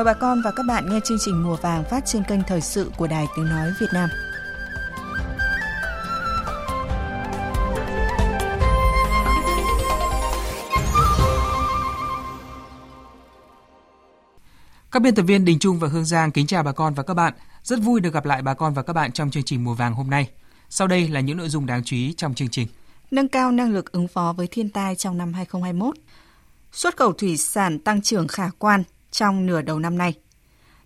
Mời bà con và các bạn nghe chương trình Mùa vàng phát trên kênh Thời sự của Đài Tiếng Nói Việt Nam. Các biên tập viên Đình Trung và Hương Giang kính chào bà con và các bạn. Rất vui được gặp lại bà con và các bạn trong chương trình Mùa vàng hôm nay. Sau đây là những nội dung đáng chú ý trong chương trình. Nâng cao năng lực ứng phó với thiên tai trong năm 2021. Xuất khẩu thủy sản tăng trưởng khả quan trong nửa đầu năm nay.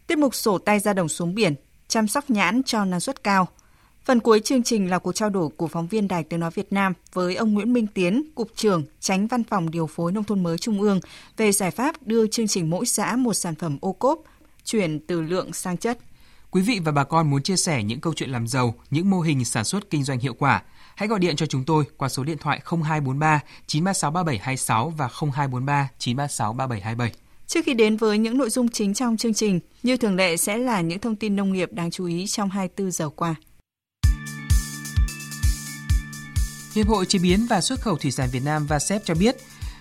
Tiết mục sổ tay ra đồng xuống biển, chăm sóc nhãn cho năng suất cao. Phần cuối chương trình là cuộc trao đổi của phóng viên Đài Tiếng Nói Việt Nam với ông Nguyễn Minh Tiến, Cục trưởng, Tránh Văn phòng Điều phối Nông thôn mới Trung ương về giải pháp đưa chương trình mỗi xã một sản phẩm ô cốp, chuyển từ lượng sang chất. Quý vị và bà con muốn chia sẻ những câu chuyện làm giàu, những mô hình sản xuất kinh doanh hiệu quả, hãy gọi điện cho chúng tôi qua số điện thoại 0243 936 3726 và 0243 936 3727. Trước khi đến với những nội dung chính trong chương trình, như thường lệ sẽ là những thông tin nông nghiệp đáng chú ý trong 24 giờ qua. Hiệp hội Chế biến và Xuất khẩu Thủy sản Việt Nam VASEP cho biết,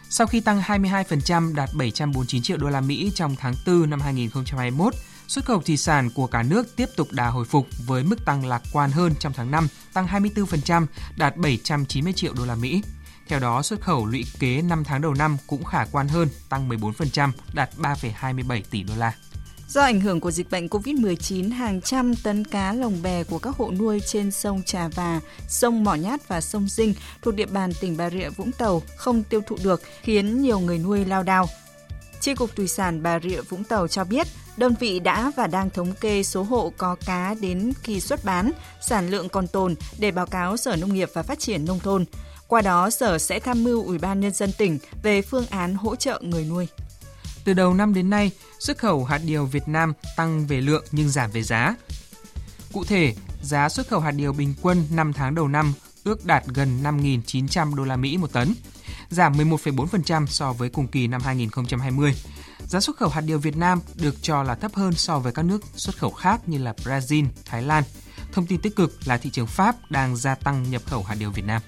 sau khi tăng 22% đạt 749 triệu đô la Mỹ trong tháng 4 năm 2021, xuất khẩu thủy sản của cả nước tiếp tục đà hồi phục với mức tăng lạc quan hơn trong tháng 5, tăng 24%, đạt 790 triệu đô la Mỹ. Theo đó, xuất khẩu lũy kế 5 tháng đầu năm cũng khả quan hơn, tăng 14%, đạt 3,27 tỷ đô la. Do ảnh hưởng của dịch bệnh COVID-19, hàng trăm tấn cá lồng bè của các hộ nuôi trên sông Trà Và, sông Mỏ Nhát và sông Dinh thuộc địa bàn tỉnh Bà Rịa Vũng Tàu không tiêu thụ được, khiến nhiều người nuôi lao đao. Chi cục Thủy sản Bà Rịa Vũng Tàu cho biết, đơn vị đã và đang thống kê số hộ có cá đến kỳ xuất bán, sản lượng còn tồn để báo cáo Sở Nông nghiệp và Phát triển Nông thôn. Qua đó, Sở sẽ tham mưu Ủy ban Nhân dân tỉnh về phương án hỗ trợ người nuôi. Từ đầu năm đến nay, xuất khẩu hạt điều Việt Nam tăng về lượng nhưng giảm về giá. Cụ thể, giá xuất khẩu hạt điều bình quân 5 tháng đầu năm ước đạt gần 5.900 đô la Mỹ một tấn, giảm 11,4% so với cùng kỳ năm 2020. Giá xuất khẩu hạt điều Việt Nam được cho là thấp hơn so với các nước xuất khẩu khác như là Brazil, Thái Lan. Thông tin tích cực là thị trường Pháp đang gia tăng nhập khẩu hạt điều Việt Nam.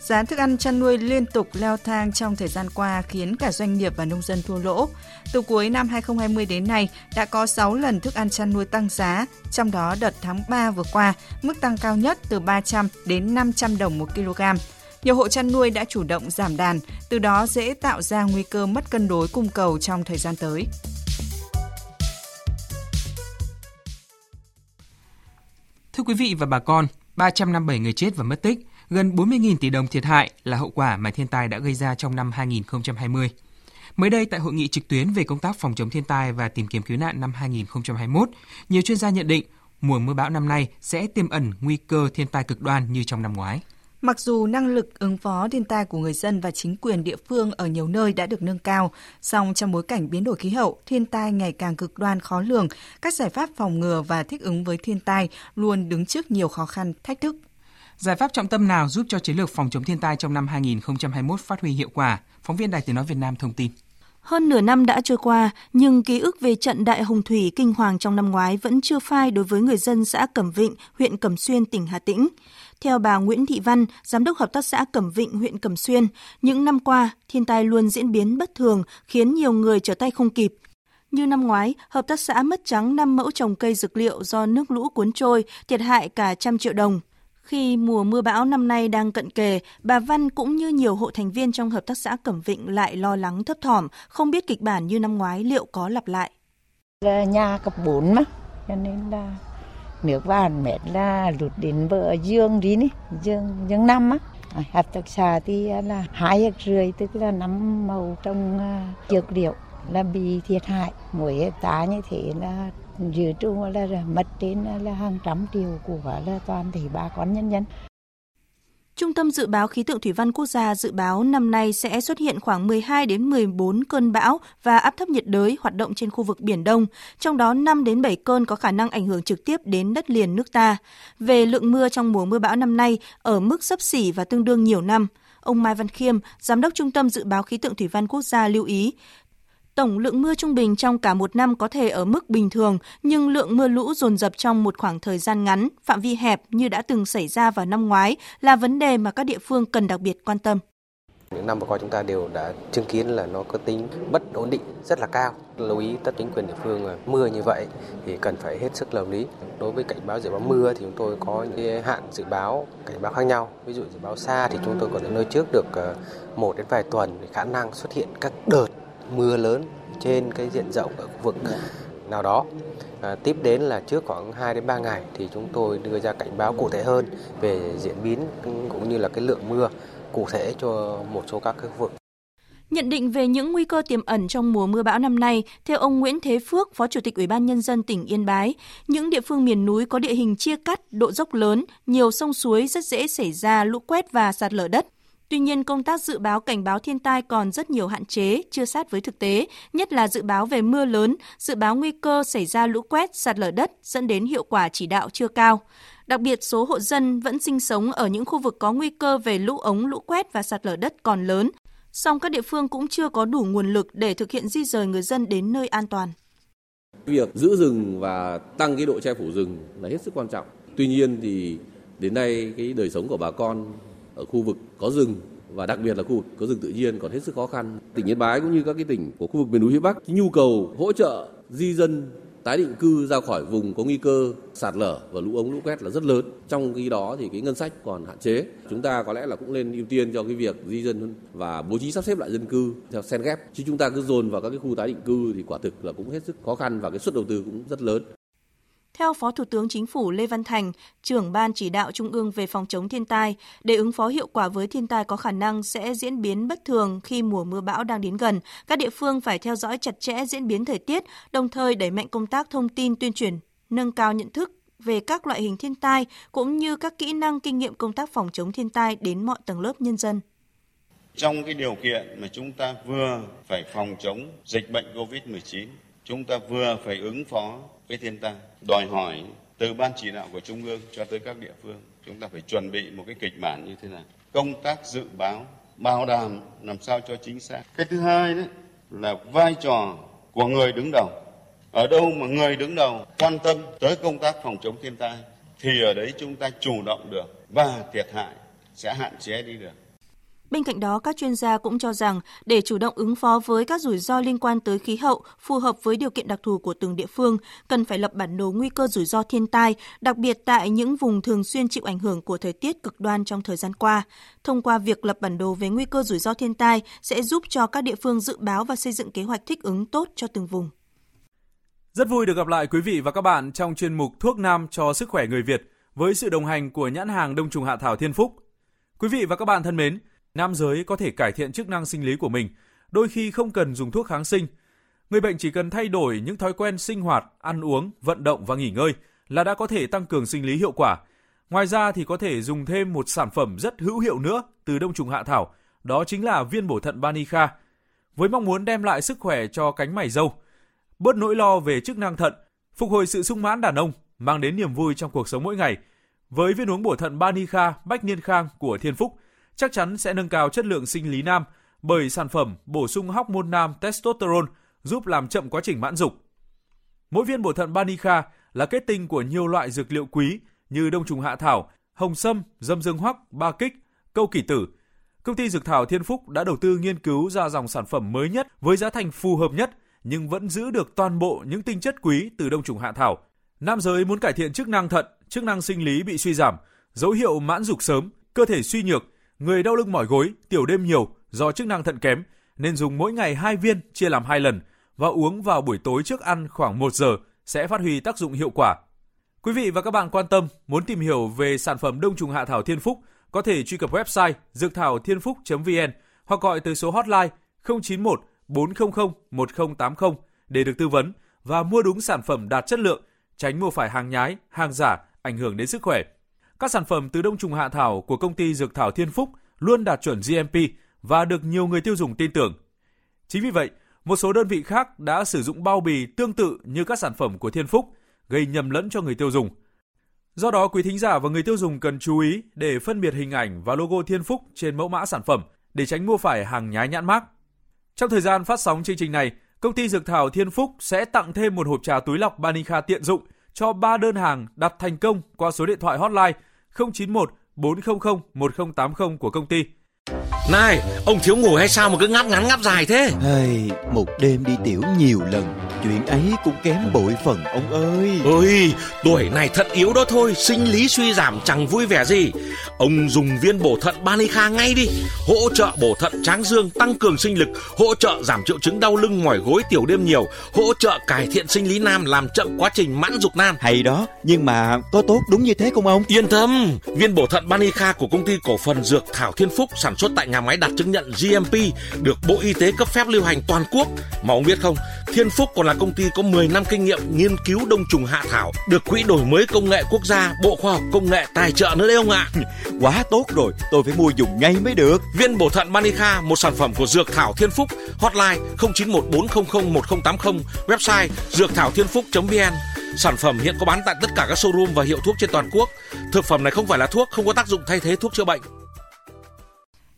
Giá thức ăn chăn nuôi liên tục leo thang trong thời gian qua khiến cả doanh nghiệp và nông dân thua lỗ. Từ cuối năm 2020 đến nay, đã có 6 lần thức ăn chăn nuôi tăng giá, trong đó đợt tháng 3 vừa qua, mức tăng cao nhất từ 300 đến 500 đồng một kg. Nhiều hộ chăn nuôi đã chủ động giảm đàn, từ đó dễ tạo ra nguy cơ mất cân đối cung cầu trong thời gian tới. Thưa quý vị và bà con, 357 người chết và mất tích, gần 40.000 tỷ đồng thiệt hại là hậu quả mà thiên tai đã gây ra trong năm 2020. Mới đây tại hội nghị trực tuyến về công tác phòng chống thiên tai và tìm kiếm cứu nạn năm 2021, nhiều chuyên gia nhận định mùa mưa bão năm nay sẽ tiềm ẩn nguy cơ thiên tai cực đoan như trong năm ngoái. Mặc dù năng lực ứng phó thiên tai của người dân và chính quyền địa phương ở nhiều nơi đã được nâng cao, song trong bối cảnh biến đổi khí hậu, thiên tai ngày càng cực đoan khó lường, các giải pháp phòng ngừa và thích ứng với thiên tai luôn đứng trước nhiều khó khăn, thách thức. Giải pháp trọng tâm nào giúp cho chiến lược phòng chống thiên tai trong năm 2021 phát huy hiệu quả? Phóng viên Đài Tiếng Nói Việt Nam thông tin. Hơn nửa năm đã trôi qua, nhưng ký ức về trận đại hồng thủy kinh hoàng trong năm ngoái vẫn chưa phai đối với người dân xã Cẩm Vịnh, huyện Cẩm Xuyên, tỉnh Hà Tĩnh. Theo bà Nguyễn Thị Văn, Giám đốc Hợp tác xã Cẩm Vịnh, huyện Cẩm Xuyên, những năm qua, thiên tai luôn diễn biến bất thường, khiến nhiều người trở tay không kịp. Như năm ngoái, hợp tác xã mất trắng 5 mẫu trồng cây dược liệu do nước lũ cuốn trôi, thiệt hại cả trăm triệu đồng. Khi mùa mưa bão năm nay đang cận kề, bà Văn cũng như nhiều hộ thành viên trong hợp tác xã Cẩm Vịnh lại lo lắng thấp thỏm, không biết kịch bản như năm ngoái liệu có lặp lại. Nhà cấp 4 mà, cho nên là nước vàn mệt là lụt đến bờ dương đi ní, dương dương năm á. Hợp tác xã thì à, là hai hecta rưỡi tức là năm màu trong à, dược liệu là bị thiệt hại mỗi tá như thế là dự trù là mất đến là hàng trăm triệu của là toàn thể bà con nhân dân. Trung tâm Dự báo Khí tượng Thủy văn Quốc gia dự báo năm nay sẽ xuất hiện khoảng 12 đến 14 cơn bão và áp thấp nhiệt đới hoạt động trên khu vực Biển Đông, trong đó 5 đến 7 cơn có khả năng ảnh hưởng trực tiếp đến đất liền nước ta. Về lượng mưa trong mùa mưa bão năm nay ở mức sấp xỉ và tương đương nhiều năm, ông Mai Văn Khiêm, Giám đốc Trung tâm Dự báo Khí tượng Thủy văn Quốc gia lưu ý, Tổng lượng mưa trung bình trong cả một năm có thể ở mức bình thường, nhưng lượng mưa lũ dồn dập trong một khoảng thời gian ngắn, phạm vi hẹp như đã từng xảy ra vào năm ngoái là vấn đề mà các địa phương cần đặc biệt quan tâm. Những năm vừa qua chúng ta đều đã chứng kiến là nó có tính bất ổn định rất là cao. Lưu ý tất chính quyền địa phương mưa như vậy thì cần phải hết sức lưu lý. Đối với cảnh báo dự báo mưa thì chúng tôi có những hạn dự báo cảnh báo khác nhau. Ví dụ dự báo xa thì chúng tôi có thể nơi trước được ờ, một đến vài tuần khả năng xuất hiện các đợt mưa lớn trên cái diện rộng ở khu vực nào đó. À, tiếp đến là trước khoảng 2 đến 3 ngày thì chúng tôi đưa ra cảnh báo cụ thể hơn về diễn biến cũng như là cái lượng mưa cụ thể cho một số các khu vực. Nhận định về những nguy cơ tiềm ẩn trong mùa mưa bão năm nay, theo ông Nguyễn Thế Phước, Phó Chủ tịch Ủy ban Nhân dân tỉnh Yên Bái, những địa phương miền núi có địa hình chia cắt, độ dốc lớn, nhiều sông suối rất dễ xảy ra lũ quét và sạt lở đất. Tuy nhiên, công tác dự báo cảnh báo thiên tai còn rất nhiều hạn chế, chưa sát với thực tế, nhất là dự báo về mưa lớn, dự báo nguy cơ xảy ra lũ quét, sạt lở đất dẫn đến hiệu quả chỉ đạo chưa cao. Đặc biệt, số hộ dân vẫn sinh sống ở những khu vực có nguy cơ về lũ ống, lũ quét và sạt lở đất còn lớn. Song các địa phương cũng chưa có đủ nguồn lực để thực hiện di rời người dân đến nơi an toàn. Việc giữ rừng và tăng cái độ che phủ rừng là hết sức quan trọng. Tuy nhiên thì đến nay cái đời sống của bà con ở khu vực có rừng và đặc biệt là khu vực có rừng tự nhiên còn hết sức khó khăn. Tỉnh Yên Bái cũng như các cái tỉnh của khu vực miền núi phía Bắc, nhu cầu hỗ trợ di dân tái định cư ra khỏi vùng có nguy cơ sạt lở và lũ ống lũ quét là rất lớn. Trong khi đó thì cái ngân sách còn hạn chế. Chúng ta có lẽ là cũng nên ưu tiên cho cái việc di dân và bố trí sắp xếp lại dân cư theo sen ghép. Chứ chúng ta cứ dồn vào các cái khu tái định cư thì quả thực là cũng hết sức khó khăn và cái suất đầu tư cũng rất lớn. Theo Phó Thủ tướng Chính phủ Lê Văn Thành, trưởng Ban chỉ đạo Trung ương về phòng chống thiên tai, để ứng phó hiệu quả với thiên tai có khả năng sẽ diễn biến bất thường khi mùa mưa bão đang đến gần, các địa phương phải theo dõi chặt chẽ diễn biến thời tiết, đồng thời đẩy mạnh công tác thông tin tuyên truyền, nâng cao nhận thức về các loại hình thiên tai cũng như các kỹ năng kinh nghiệm công tác phòng chống thiên tai đến mọi tầng lớp nhân dân. Trong cái điều kiện mà chúng ta vừa phải phòng chống dịch bệnh COVID-19, chúng ta vừa phải ứng phó với thiên tai đòi hỏi từ ban chỉ đạo của trung ương cho tới các địa phương, chúng ta phải chuẩn bị một cái kịch bản như thế nào công tác dự báo, bảo đảm làm sao cho chính xác. Cái thứ hai đấy là vai trò của người đứng đầu. Ở đâu mà người đứng đầu quan tâm tới công tác phòng chống thiên tai thì ở đấy chúng ta chủ động được và thiệt hại sẽ hạn chế đi được. Bên cạnh đó, các chuyên gia cũng cho rằng để chủ động ứng phó với các rủi ro liên quan tới khí hậu phù hợp với điều kiện đặc thù của từng địa phương, cần phải lập bản đồ nguy cơ rủi ro thiên tai, đặc biệt tại những vùng thường xuyên chịu ảnh hưởng của thời tiết cực đoan trong thời gian qua. Thông qua việc lập bản đồ về nguy cơ rủi ro thiên tai sẽ giúp cho các địa phương dự báo và xây dựng kế hoạch thích ứng tốt cho từng vùng. Rất vui được gặp lại quý vị và các bạn trong chuyên mục Thuốc Nam cho sức khỏe người Việt với sự đồng hành của nhãn hàng Đông trùng Hạ Thảo Thiên Phúc. Quý vị và các bạn thân mến, nam giới có thể cải thiện chức năng sinh lý của mình, đôi khi không cần dùng thuốc kháng sinh. Người bệnh chỉ cần thay đổi những thói quen sinh hoạt, ăn uống, vận động và nghỉ ngơi là đã có thể tăng cường sinh lý hiệu quả. Ngoài ra thì có thể dùng thêm một sản phẩm rất hữu hiệu nữa từ đông trùng hạ thảo, đó chính là viên bổ thận Banica. Với mong muốn đem lại sức khỏe cho cánh mày râu, bớt nỗi lo về chức năng thận, phục hồi sự sung mãn đàn ông, mang đến niềm vui trong cuộc sống mỗi ngày. Với viên uống bổ thận Banica Bách Niên Khang của Thiên Phúc – chắc chắn sẽ nâng cao chất lượng sinh lý nam bởi sản phẩm bổ sung hormone nam testosterone giúp làm chậm quá trình mãn dục. Mỗi viên bổ thận Banica là kết tinh của nhiều loại dược liệu quý như đông trùng hạ thảo, hồng sâm, dâm dương hoắc, ba kích, câu kỷ tử. Công ty Dược thảo Thiên Phúc đã đầu tư nghiên cứu ra dòng sản phẩm mới nhất với giá thành phù hợp nhất nhưng vẫn giữ được toàn bộ những tinh chất quý từ đông trùng hạ thảo. Nam giới muốn cải thiện chức năng thận, chức năng sinh lý bị suy giảm, dấu hiệu mãn dục sớm, cơ thể suy nhược Người đau lưng mỏi gối, tiểu đêm nhiều do chức năng thận kém nên dùng mỗi ngày 2 viên chia làm 2 lần và uống vào buổi tối trước ăn khoảng 1 giờ sẽ phát huy tác dụng hiệu quả. Quý vị và các bạn quan tâm muốn tìm hiểu về sản phẩm đông trùng hạ thảo Thiên Phúc có thể truy cập website dược thảo thiên phúc.vn hoặc gọi tới số hotline 091 400 1080 để được tư vấn và mua đúng sản phẩm đạt chất lượng, tránh mua phải hàng nhái, hàng giả ảnh hưởng đến sức khỏe. Các sản phẩm từ đông trùng hạ thảo của công ty Dược thảo Thiên Phúc luôn đạt chuẩn GMP và được nhiều người tiêu dùng tin tưởng. Chính vì vậy, một số đơn vị khác đã sử dụng bao bì tương tự như các sản phẩm của Thiên Phúc, gây nhầm lẫn cho người tiêu dùng. Do đó, quý thính giả và người tiêu dùng cần chú ý để phân biệt hình ảnh và logo Thiên Phúc trên mẫu mã sản phẩm để tránh mua phải hàng nhái nhãn mác. Trong thời gian phát sóng chương trình này, công ty Dược thảo Thiên Phúc sẽ tặng thêm một hộp trà túi lọc Banica tiện dụng cho 3 đơn hàng đặt thành công qua số điện thoại hotline 091 400 1080 của công ty. Này, ông thiếu ngủ hay sao mà cứ ngáp ngắn ngáp dài thế? Hey, một đêm đi tiểu nhiều lần, chuyện ấy cũng kém bội phần ông ơi. Ôi, tuổi này thận yếu đó thôi, sinh lý suy giảm chẳng vui vẻ gì. Ông dùng viên bổ thận Banica ngay đi, hỗ trợ bổ thận tráng dương, tăng cường sinh lực, hỗ trợ giảm triệu chứng đau lưng mỏi gối tiểu đêm nhiều, hỗ trợ cải thiện sinh lý nam, làm chậm quá trình mãn dục nam. Hay đó, nhưng mà có tốt đúng như thế không ông? Yên tâm, viên bổ thận Banica của công ty cổ phần Dược Thảo Thiên Phúc sản xuất tại nhà máy đạt chứng nhận GMP, được Bộ Y tế cấp phép lưu hành toàn quốc. Mà ông biết không, Thiên Phúc còn là công ty có 10 năm kinh nghiệm nghiên cứu đông trùng hạ thảo, được Quỹ đổi mới công nghệ quốc gia, Bộ Khoa học Công nghệ tài trợ nữa đấy ông ạ. Quá tốt rồi, tôi phải mua dùng ngay mới được. Viên bổ thận Manica, một sản phẩm của Dược Thảo Thiên Phúc, hotline 0914001080, website dược thảo thiên phúc.vn. Sản phẩm hiện có bán tại tất cả các showroom và hiệu thuốc trên toàn quốc. Thực phẩm này không phải là thuốc, không có tác dụng thay thế thuốc chữa bệnh.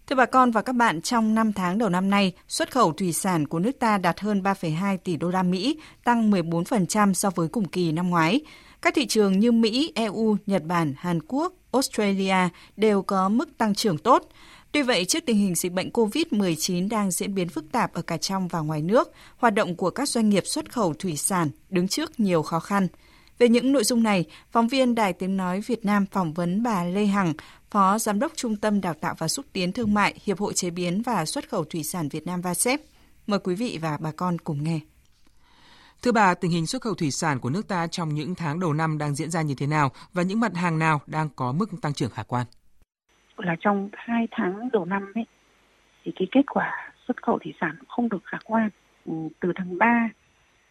Thưa bà con và các bạn, trong 5 tháng đầu năm nay, xuất khẩu thủy sản của nước ta đạt hơn 3,2 tỷ đô la Mỹ, tăng 14% so với cùng kỳ năm ngoái. Các thị trường như Mỹ, EU, Nhật Bản, Hàn Quốc, Australia đều có mức tăng trưởng tốt. Tuy vậy, trước tình hình dịch bệnh COVID-19 đang diễn biến phức tạp ở cả trong và ngoài nước, hoạt động của các doanh nghiệp xuất khẩu thủy sản đứng trước nhiều khó khăn. Về những nội dung này, phóng viên Đài Tiếng Nói Việt Nam phỏng vấn bà Lê Hằng, Phó Giám đốc Trung tâm Đào tạo và Xúc tiến Thương mại Hiệp hội Chế biến và Xuất khẩu Thủy sản Việt Nam VASEP. Mời quý vị và bà con cùng nghe. Thưa bà, tình hình xuất khẩu thủy sản của nước ta trong những tháng đầu năm đang diễn ra như thế nào và những mặt hàng nào đang có mức tăng trưởng khả quan? Là trong hai tháng đầu năm ấy, thì cái kết quả xuất khẩu thủy sản không được khả quan. Ừ, từ tháng 3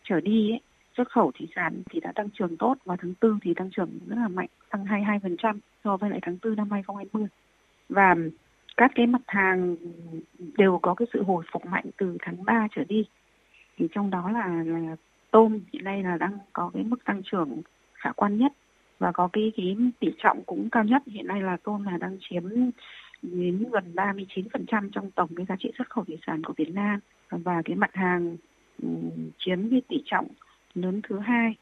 trở đi ấy, xuất khẩu thủy sản thì đã tăng trưởng tốt và tháng 4 thì tăng trưởng rất là mạnh, tăng 22% so với lại tháng 4 năm 2020. Và các cái mặt hàng đều có cái sự hồi phục mạnh từ tháng 3 trở đi. Thì trong đó là, là tôm hiện nay là đang có cái mức tăng trưởng khả quan nhất và có cái cái tỷ trọng cũng cao nhất hiện nay là tôm là đang chiếm đến gần 39% trong tổng cái giá trị xuất khẩu thủy sản của Việt Nam và cái mặt hàng ừ, chiếm cái tỷ trọng lớn thứ hai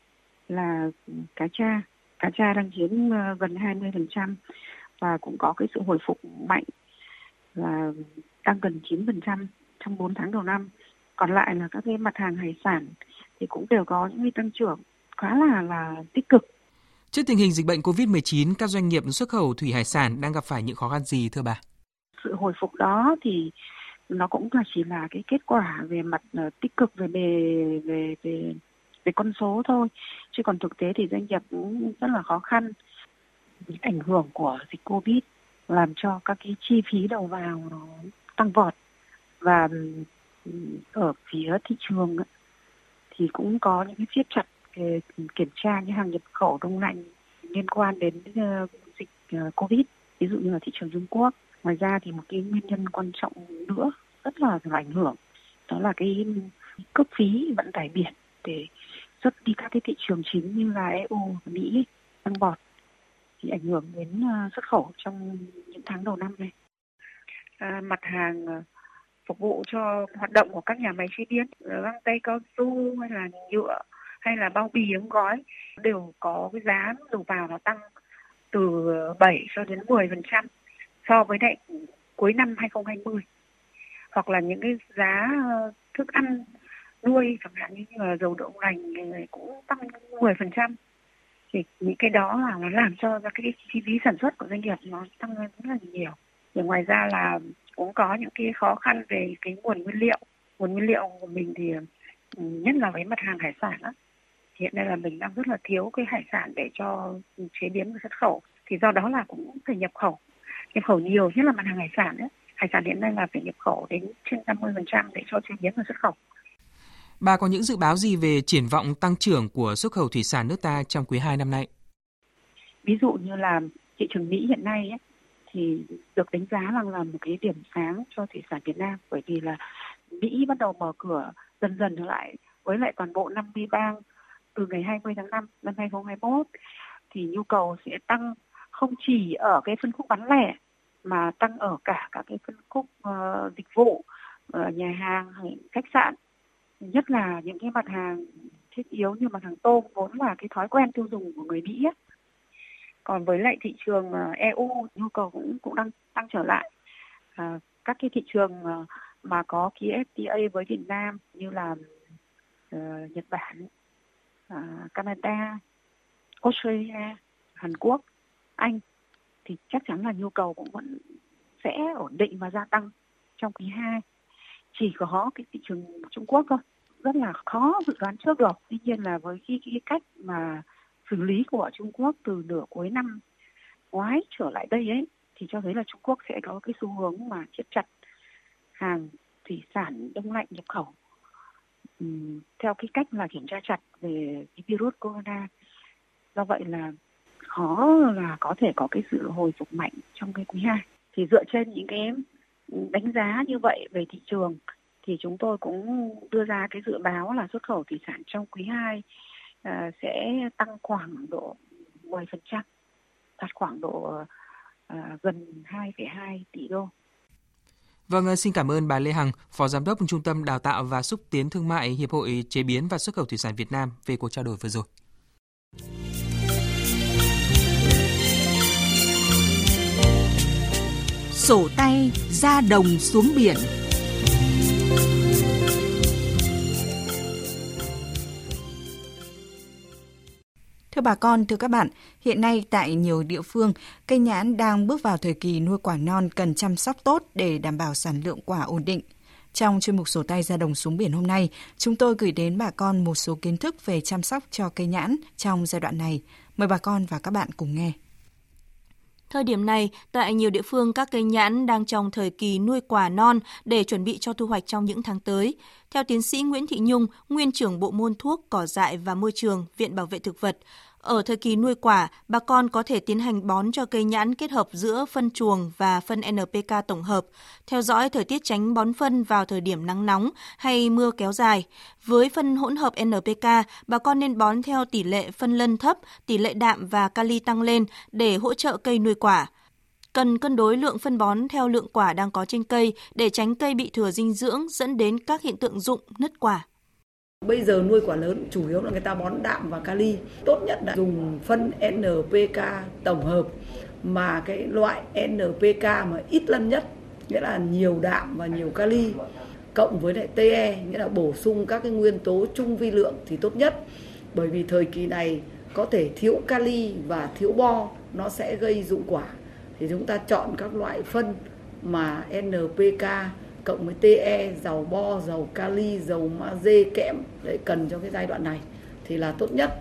là cá tra cá tra đang chiếm gần 20% và cũng có cái sự hồi phục mạnh là tăng gần 9% trong 4 tháng đầu năm còn lại là các cái mặt hàng hải sản thì cũng đều có những cái tăng trưởng khá là là tích cực. Trước tình hình dịch bệnh COVID-19, các doanh nghiệp xuất khẩu thủy hải sản đang gặp phải những khó khăn gì thưa bà? Sự hồi phục đó thì nó cũng là chỉ là cái kết quả về mặt uh, tích cực về về về về về con số thôi. Chứ còn thực tế thì doanh nghiệp cũng rất là khó khăn. Ảnh hưởng của dịch covid làm cho các cái chi phí đầu vào nó tăng vọt. Và ở phía thị trường thì cũng có những cái siết chặt kiểm tra những hàng nhập khẩu đông lạnh liên quan đến ờ, dịch ờ, covid. Ví dụ như là thị trường Trung Quốc. Ngoài ra thì một cái nguyên nhân quan trọng nữa rất là ảnh hưởng, đó là cái cước phí vận tải biển để xuất đi các cái thị trường chính như là EU và Mỹ tăng vọt thì ảnh hưởng đến ờ, xuất khẩu trong những tháng đầu năm này. À, mặt hàng ờ, phục vụ cho hoạt động của các nhà máy chế biến ờ, găng tay cao su hay là nhựa hay là bao bì ống gói đều có cái giá đầu vào nó tăng từ 7 cho đến 10% so với lại cuối năm 2020 hoặc là những cái giá thức ăn nuôi chẳng hạn như là dầu đậu nành cũng tăng 10% thì những cái đó là nó làm cho cái chi phí sản xuất của doanh nghiệp nó tăng rất là nhiều. Thì ngoài ra là cũng có những cái khó khăn về cái nguồn nguyên liệu. Nguồn nguyên liệu của mình thì ừ, nhất là với mặt hàng hải sản á hiện nay là mình đang rất là thiếu cái hải sản để cho chế biến và xuất khẩu. Thì do đó là cũng phải nhập khẩu. Nhập khẩu nhiều, nhất là mặt hàng hải sản ấy. hải sản hiện nay là phải nhập khẩu đến trên 50% để cho chế biến và xuất khẩu. Bà có những dự báo gì về triển vọng tăng trưởng của xuất khẩu thủy sản nước ta trong quý 2 năm nay? Ví dụ như là thị trường Mỹ hiện nay ấy, thì được đánh giá là là một cái điểm sáng cho thủy sản Việt Nam bởi vì là Mỹ bắt đầu mở cửa dần dần trở lại với lại toàn bộ 50 bang từ ngày 20 tháng 5 năm 2021 thì nhu cầu sẽ tăng không chỉ ở cái phân khúc bán lẻ mà tăng ở cả các cái phân khúc uh, dịch vụ uh, nhà hàng khách sạn nhất là những cái mặt hàng thiết yếu như mặt hàng tôm vốn là cái thói quen tiêu dùng của người Mỹ ấy còn với lại thị trường ờ, EU nhu cầu cũng cũng đang tăng trở lại à, các cái thị trường ờ, mà có ký FTA với Việt Nam như là uh, Nhật Bản, uh, Canada, Australia, Hàn Quốc, Anh thì chắc chắn là nhu cầu cũng vẫn sẽ ổn định và gia tăng trong quý 2. Chỉ có cái thị trường Trung Quốc thôi rất là khó dự đoán trước được. Tuy nhiên là với cái, cái cách mà xử lý của Trung Quốc từ nửa cuối năm ngoái trở lại đây ấy thì cho thấy là Trung Quốc sẽ có cái xu hướng mà siết chặt hàng thủy sản đông lạnh nhập khẩu uhm, theo cái cách là kiểm tra chặt về cái virus corona. Do vậy là khó là có thể có cái sự hồi phục mạnh trong cái quý 2. Thì dựa trên những cái đánh giá như vậy về thị trường thì chúng tôi cũng đưa ra cái dự báo là xuất khẩu thủy sản trong quý 2 à, sẽ tăng khoảng độ 10%, đạt khoảng độ à, gần 2,2 tỷ đô. Vâng, à, xin cảm ơn bà Lê Hằng, Phó Giám đốc Trung tâm Đào tạo và Xúc tiến Thương mại Hiệp hội Chế biến và Xuất khẩu Thủy sản Việt Nam về cuộc trao đổi vừa rồi. Sổ tay ra đồng xuống biển Thưa bà con, thưa các bạn, hiện nay tại nhiều địa phương, cây nhãn đang bước vào thời kỳ nuôi quả non cần chăm sóc tốt để đảm bảo sản lượng quả ổn định. Trong chuyên mục sổ tay ra đồng xuống biển hôm nay, chúng tôi gửi đến bà con một số kiến thức về chăm sóc cho cây nhãn trong giai đoạn này. Mời bà con và các bạn cùng nghe. Thời điểm này, tại nhiều địa phương các cây nhãn đang trong thời kỳ nuôi quả non để chuẩn bị cho thu hoạch trong những tháng tới. Theo tiến sĩ Nguyễn Thị Nhung, nguyên trưởng bộ môn thuốc, cỏ dại và môi trường, Viện Bảo vệ thực vật, ở thời kỳ nuôi quả, bà con có thể tiến hành bón cho cây nhãn kết hợp giữa phân chuồng và phân NPK tổng hợp, theo dõi thời tiết tránh bón phân vào thời điểm nắng nóng hay mưa kéo dài. Với phân hỗn hợp NPK, bà con nên bón theo tỷ lệ phân lân thấp, tỷ lệ đạm và kali tăng lên để hỗ trợ cây nuôi quả cần cân đối lượng phân bón theo lượng quả đang có trên cây để tránh cây bị thừa dinh dưỡng dẫn đến các hiện tượng rụng, nứt quả. Bây giờ nuôi quả lớn chủ yếu là người ta bón đạm và kali. Tốt nhất là dùng phân NPK tổng hợp mà cái loại NPK mà ít lân nhất, nghĩa là nhiều đạm và nhiều kali cộng với lại TE nghĩa là bổ sung các cái nguyên tố trung vi lượng thì tốt nhất. Bởi vì thời kỳ này có thể thiếu kali và thiếu bo nó sẽ gây dụng quả. Thì chúng ta chọn các loại phân mà NPK cộng với TE, dầu bo, dầu kali, dầu magie, kẽm để cần cho cái giai đoạn này thì là tốt nhất.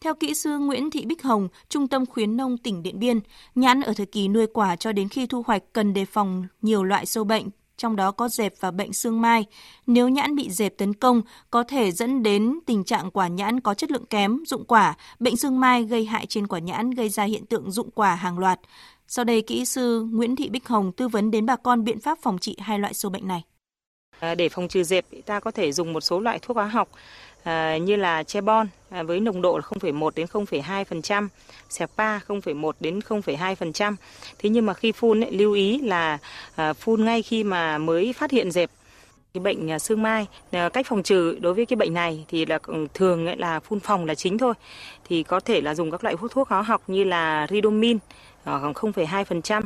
Theo kỹ sư Nguyễn Thị Bích Hồng, Trung tâm khuyến nông tỉnh Điện Biên, nhãn ở thời kỳ nuôi quả cho đến khi thu hoạch cần đề phòng nhiều loại sâu bệnh, trong đó có dẹp và bệnh xương mai. Nếu nhãn bị dẹp tấn công, có thể dẫn đến tình trạng quả nhãn có chất lượng kém, dụng quả, bệnh xương mai gây hại trên quả nhãn gây ra hiện tượng dụng quả hàng loạt. Sau đây, kỹ sư Nguyễn Thị Bích Hồng tư vấn đến bà con biện pháp phòng trị hai loại sâu bệnh này. À, để phòng trừ dẹp, ta có thể dùng một số loại thuốc hóa học à, như là chebon à, với nồng độ là 0,1 đến 0,2%, Serpa 0,1 đến 0,2%. Thế nhưng mà khi phun ấy, lưu ý là à, phun ngay khi mà mới phát hiện dẹp cái bệnh à, sương mai. Ờ, cách phòng trừ đối với cái bệnh này thì là ừ, thường ấy là phun phòng là chính thôi. Thì có thể là dùng các loại hút thuốc hóa học như là ridomin ờ, khoảng 0,2%,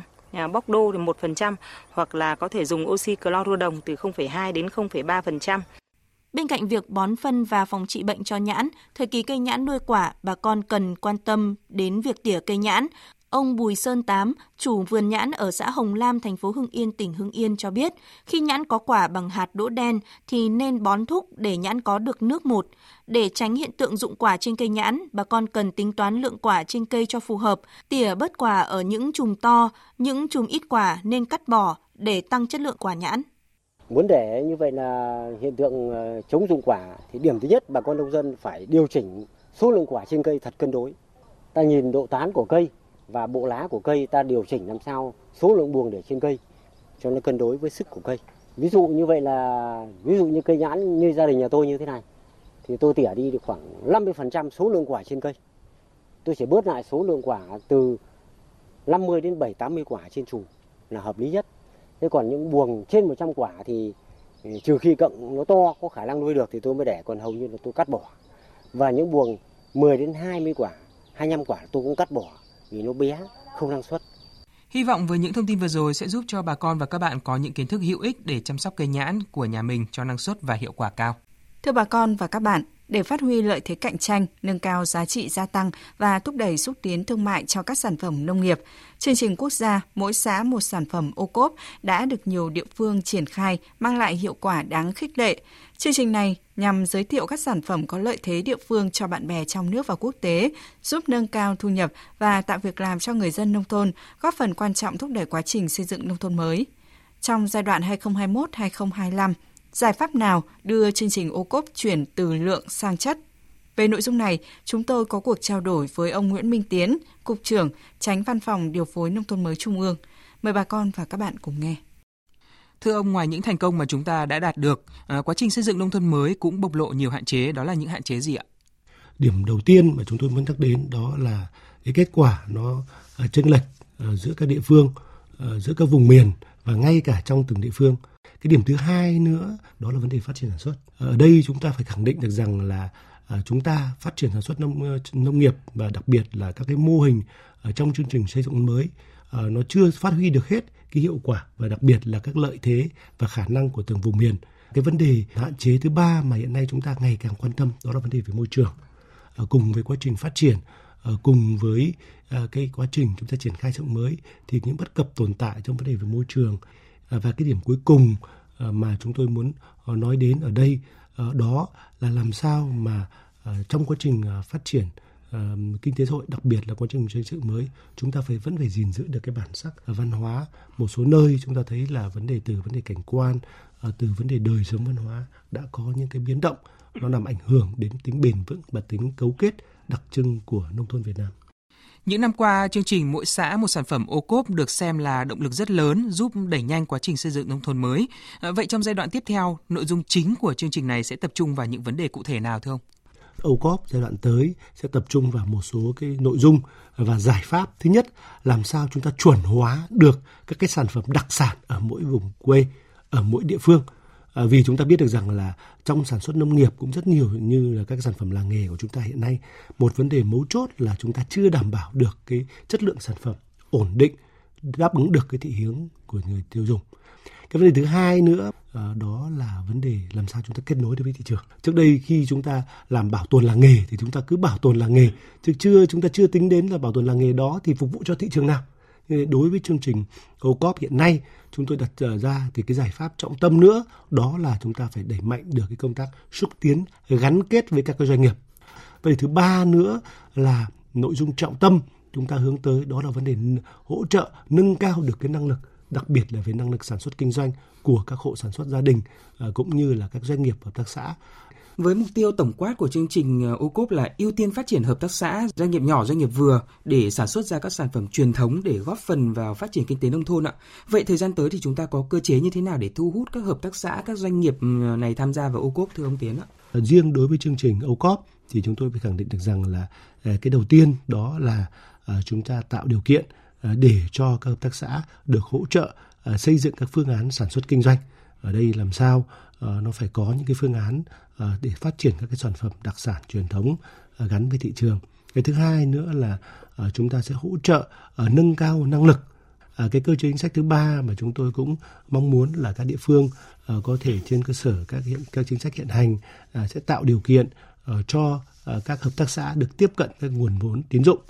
bóc đô thì 1% hoặc là có thể dùng oxy clorodđồng từ 0,2 đến 0,3%. Bên cạnh việc bón phân và phòng trị bệnh cho nhãn, thời kỳ cây nhãn nuôi quả, bà con cần quan tâm đến việc tỉa cây nhãn, Ông Bùi Sơn Tám, chủ vườn nhãn ở xã Hồng Lam, thành phố Hưng Yên, tỉnh Hưng Yên cho biết, khi nhãn có quả bằng hạt đỗ đen thì nên bón thúc để nhãn có được nước một. Để tránh hiện tượng dụng quả trên cây nhãn, bà con cần tính toán lượng quả trên cây cho phù hợp, tỉa bớt quả ở những chùm to, những chùm ít quả nên cắt bỏ để tăng chất lượng quả nhãn. Muốn để như vậy là hiện tượng ờ, chống dụng quả thì điểm thứ nhất bà con nông dân phải điều chỉnh số lượng quả trên cây thật cân đối. Ta nhìn độ tán của cây, và bộ lá của cây ta điều chỉnh làm sao số lượng buồng để trên cây cho nó cân đối với sức của cây. Ví dụ như vậy là ví dụ như cây nhãn như gia đình nhà tôi như thế này thì tôi tỉa đi được khoảng 50% số lượng quả trên cây. Tôi sẽ bớt lại số lượng quả từ 50 đến 7 80 quả trên chùm là hợp lý nhất. Thế còn những buồng trên 100 quả thì ừ, trừ khi cận nó to có khả năng nuôi được thì tôi mới để còn hầu như là tôi cắt bỏ. Và những buồng 10 đến 20 quả, 25 quả tôi cũng cắt bỏ vì nó bé, không năng suất. Hy vọng với những thông tin vừa rồi sẽ giúp cho bà con và các bạn có những kiến thức hữu ích để chăm sóc cây nhãn của nhà mình cho năng suất và hiệu quả cao. Thưa bà con và các bạn, để phát huy lợi thế cạnh tranh, nâng cao giá trị gia tăng và thúc đẩy xúc tiến thương mại cho các sản phẩm nông nghiệp. Chương trình quốc gia Mỗi xã một sản phẩm ô cốp đã được nhiều địa phương triển khai, mang lại hiệu quả đáng khích lệ. Chương trình này nhằm giới thiệu các sản phẩm có lợi thế địa phương cho bạn bè trong nước và quốc tế, giúp nâng cao thu nhập và tạo việc làm cho người dân nông thôn, góp phần quan trọng thúc đẩy quá trình xây dựng nông thôn mới. Trong giai đoạn 2021-2025, giải pháp nào đưa chương trình ô cốp chuyển từ lượng sang chất. Về nội dung này, chúng tôi có cuộc trao đổi với ông Nguyễn Minh Tiến, Cục trưởng, Tránh Văn phòng Điều phối Nông thôn mới Trung ương. Mời bà con và các bạn cùng nghe. Thưa ông, ngoài những thành công mà chúng ta đã đạt được, à, quá trình xây dựng nông thôn mới cũng bộc lộ nhiều hạn chế, đó là những hạn chế gì ạ? Điểm đầu tiên mà chúng tôi muốn nhắc đến đó là cái kết quả nó à, chênh lệch à, giữa các địa phương, giữa các vùng miền và ngay cả trong từng địa phương cái điểm thứ hai nữa, đó là vấn đề phát triển sản xuất. Ở đây chúng ta phải khẳng định được rằng là à, chúng ta phát triển sản xuất nông nông nghiệp và đặc biệt là các cái mô hình ở trong chương trình xây dựng mới à, nó chưa phát huy được hết cái hiệu quả và đặc biệt là các lợi thế và khả năng của từng vùng miền. Cái vấn đề hạn chế thứ ba mà hiện nay chúng ta ngày càng quan tâm, đó là vấn đề về môi trường. Cùng với quá trình phát triển cùng với à, cái quá trình chúng ta triển khai xây dựng mới thì những bất cập tồn tại trong vấn đề về môi trường Ờ, và cái điểm cuối cùng ờ, mà chúng tôi muốn ờ, nói đến ở đây đó là làm sao mà trong quá trình phát triển kinh tế xã hội, đặc biệt là quá trình xây dựng mới, chúng ta phải, vẫn phải gìn giữ được cái bản sắc văn hóa một số nơi chúng ta thấy là vấn đề từ vấn đề cảnh quan từ vấn đề đời sống văn hóa đã có những cái biến động nó làm ảnh hưởng đến tính bền vững và tính cấu kết đặc trưng của nông thôn Việt Nam. Những năm qua, chương trình Mỗi xã một sản phẩm ô cốp được xem là động lực rất lớn giúp đẩy nhanh quá trình xây dựng nông thôn mới. À, vậy trong giai đoạn tiếp theo, nội dung chính của chương trình này sẽ tập trung vào những vấn đề cụ thể nào thưa ông? Ô cốp giai đoạn tới sẽ tập trung vào một số cái nội dung và giải pháp. Thứ nhất, làm sao chúng ta chuẩn hóa được các cái sản phẩm đặc sản ở mỗi vùng quê, ở mỗi địa phương – À, vì chúng ta biết được rằng là trong sản xuất nông nghiệp cũng rất nhiều như là các sản phẩm làng nghề của chúng ta hiện nay một vấn đề mấu chốt là chúng ta chưa đảm bảo được cái chất lượng sản phẩm ổn định đáp ứng được cái thị hiếu của người tiêu dùng. Cái vấn đề thứ hai nữa à, đó là vấn đề làm sao chúng ta kết nối được với thị trường. Trước đây khi chúng ta làm bảo tồn làng nghề thì chúng ta cứ bảo tồn làng nghề chứ chưa chúng ta chưa tính đến là bảo tồn làng nghề đó thì phục vụ cho thị trường nào đối với chương trình OCOP hiện nay, chúng tôi đặt ờ, ra thì cái giải pháp trọng tâm nữa, đó là chúng ta phải đẩy mạnh được cái công tác xúc tiến, gắn kết với các cái doanh nghiệp. Vậy thứ ba nữa là nội dung trọng tâm chúng ta hướng tới, đó là vấn đề hỗ trợ nâng cao được cái năng lực, đặc biệt là về năng lực sản xuất kinh doanh của các hộ sản xuất gia đình ờ, cũng như là các doanh nghiệp hợp tác xã với mục tiêu tổng quát của chương trình ờ, ô cốp là ưu tiên phát triển hợp tác xã, doanh nghiệp nhỏ, doanh nghiệp vừa để sản xuất ra các sản phẩm truyền thống để góp phần vào phát triển kinh tế nông thôn ạ. Vậy thời gian tới thì chúng ta có cơ chế như thế nào để thu hút các hợp tác xã, các doanh nghiệp ừ, này tham gia vào ô cốp thưa ông Tiến ạ? Ờ, riêng đối với chương trình ô cốp thì chúng tôi phải khẳng định được rằng là ờ, cái đầu tiên đó là ờ, chúng ta tạo điều kiện để cho các hợp tác xã được hỗ trợ xây dựng các phương án sản xuất kinh doanh ở đây làm sao nó phải có những cái phương án Ờ, để phát triển các cái sản phẩm đặc sản truyền thống ờ, gắn với thị trường. Cái thứ hai nữa là ờ, chúng ta sẽ hỗ trợ nâng cao năng lực. À, cái cơ chế chính sách thứ ba mà chúng tôi cũng mong muốn là các địa phương có thể trên cơ sở các hiện các chính sách hiện hành sẽ tạo điều kiện cho các hợp tác xã được tiếp cận các nguồn vốn tín dụng.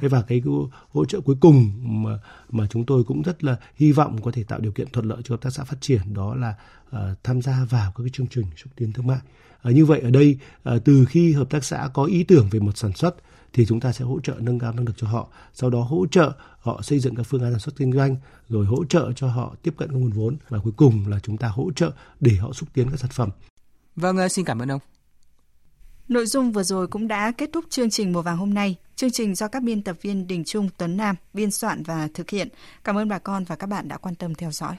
Thế và cái hỗ trợ cuối cùng mà mà chúng tôi cũng rất là hy vọng có thể tạo điều kiện thuận lợi cho hợp tác xã phát triển đó là uh, tham gia vào các cái chương trình xúc tiến thương mại. Uh, như vậy ở đây uh, từ khi hợp tác xã có ý tưởng về một sản xuất thì chúng ta sẽ hỗ trợ nâng cao năng lực cho họ, sau đó hỗ trợ họ xây dựng các phương án sản xuất kinh doanh, rồi hỗ trợ cho họ tiếp cận các nguồn vốn và cuối cùng là chúng ta hỗ trợ để họ xúc tiến các sản phẩm. Vâng, xin cảm ơn ông. Nội dung vừa rồi cũng đã kết thúc chương trình mùa vàng hôm nay. Chương trình do các biên tập viên Đình Trung, Tuấn Nam biên soạn và thực hiện. Cảm ơn bà con và các bạn đã quan tâm theo dõi.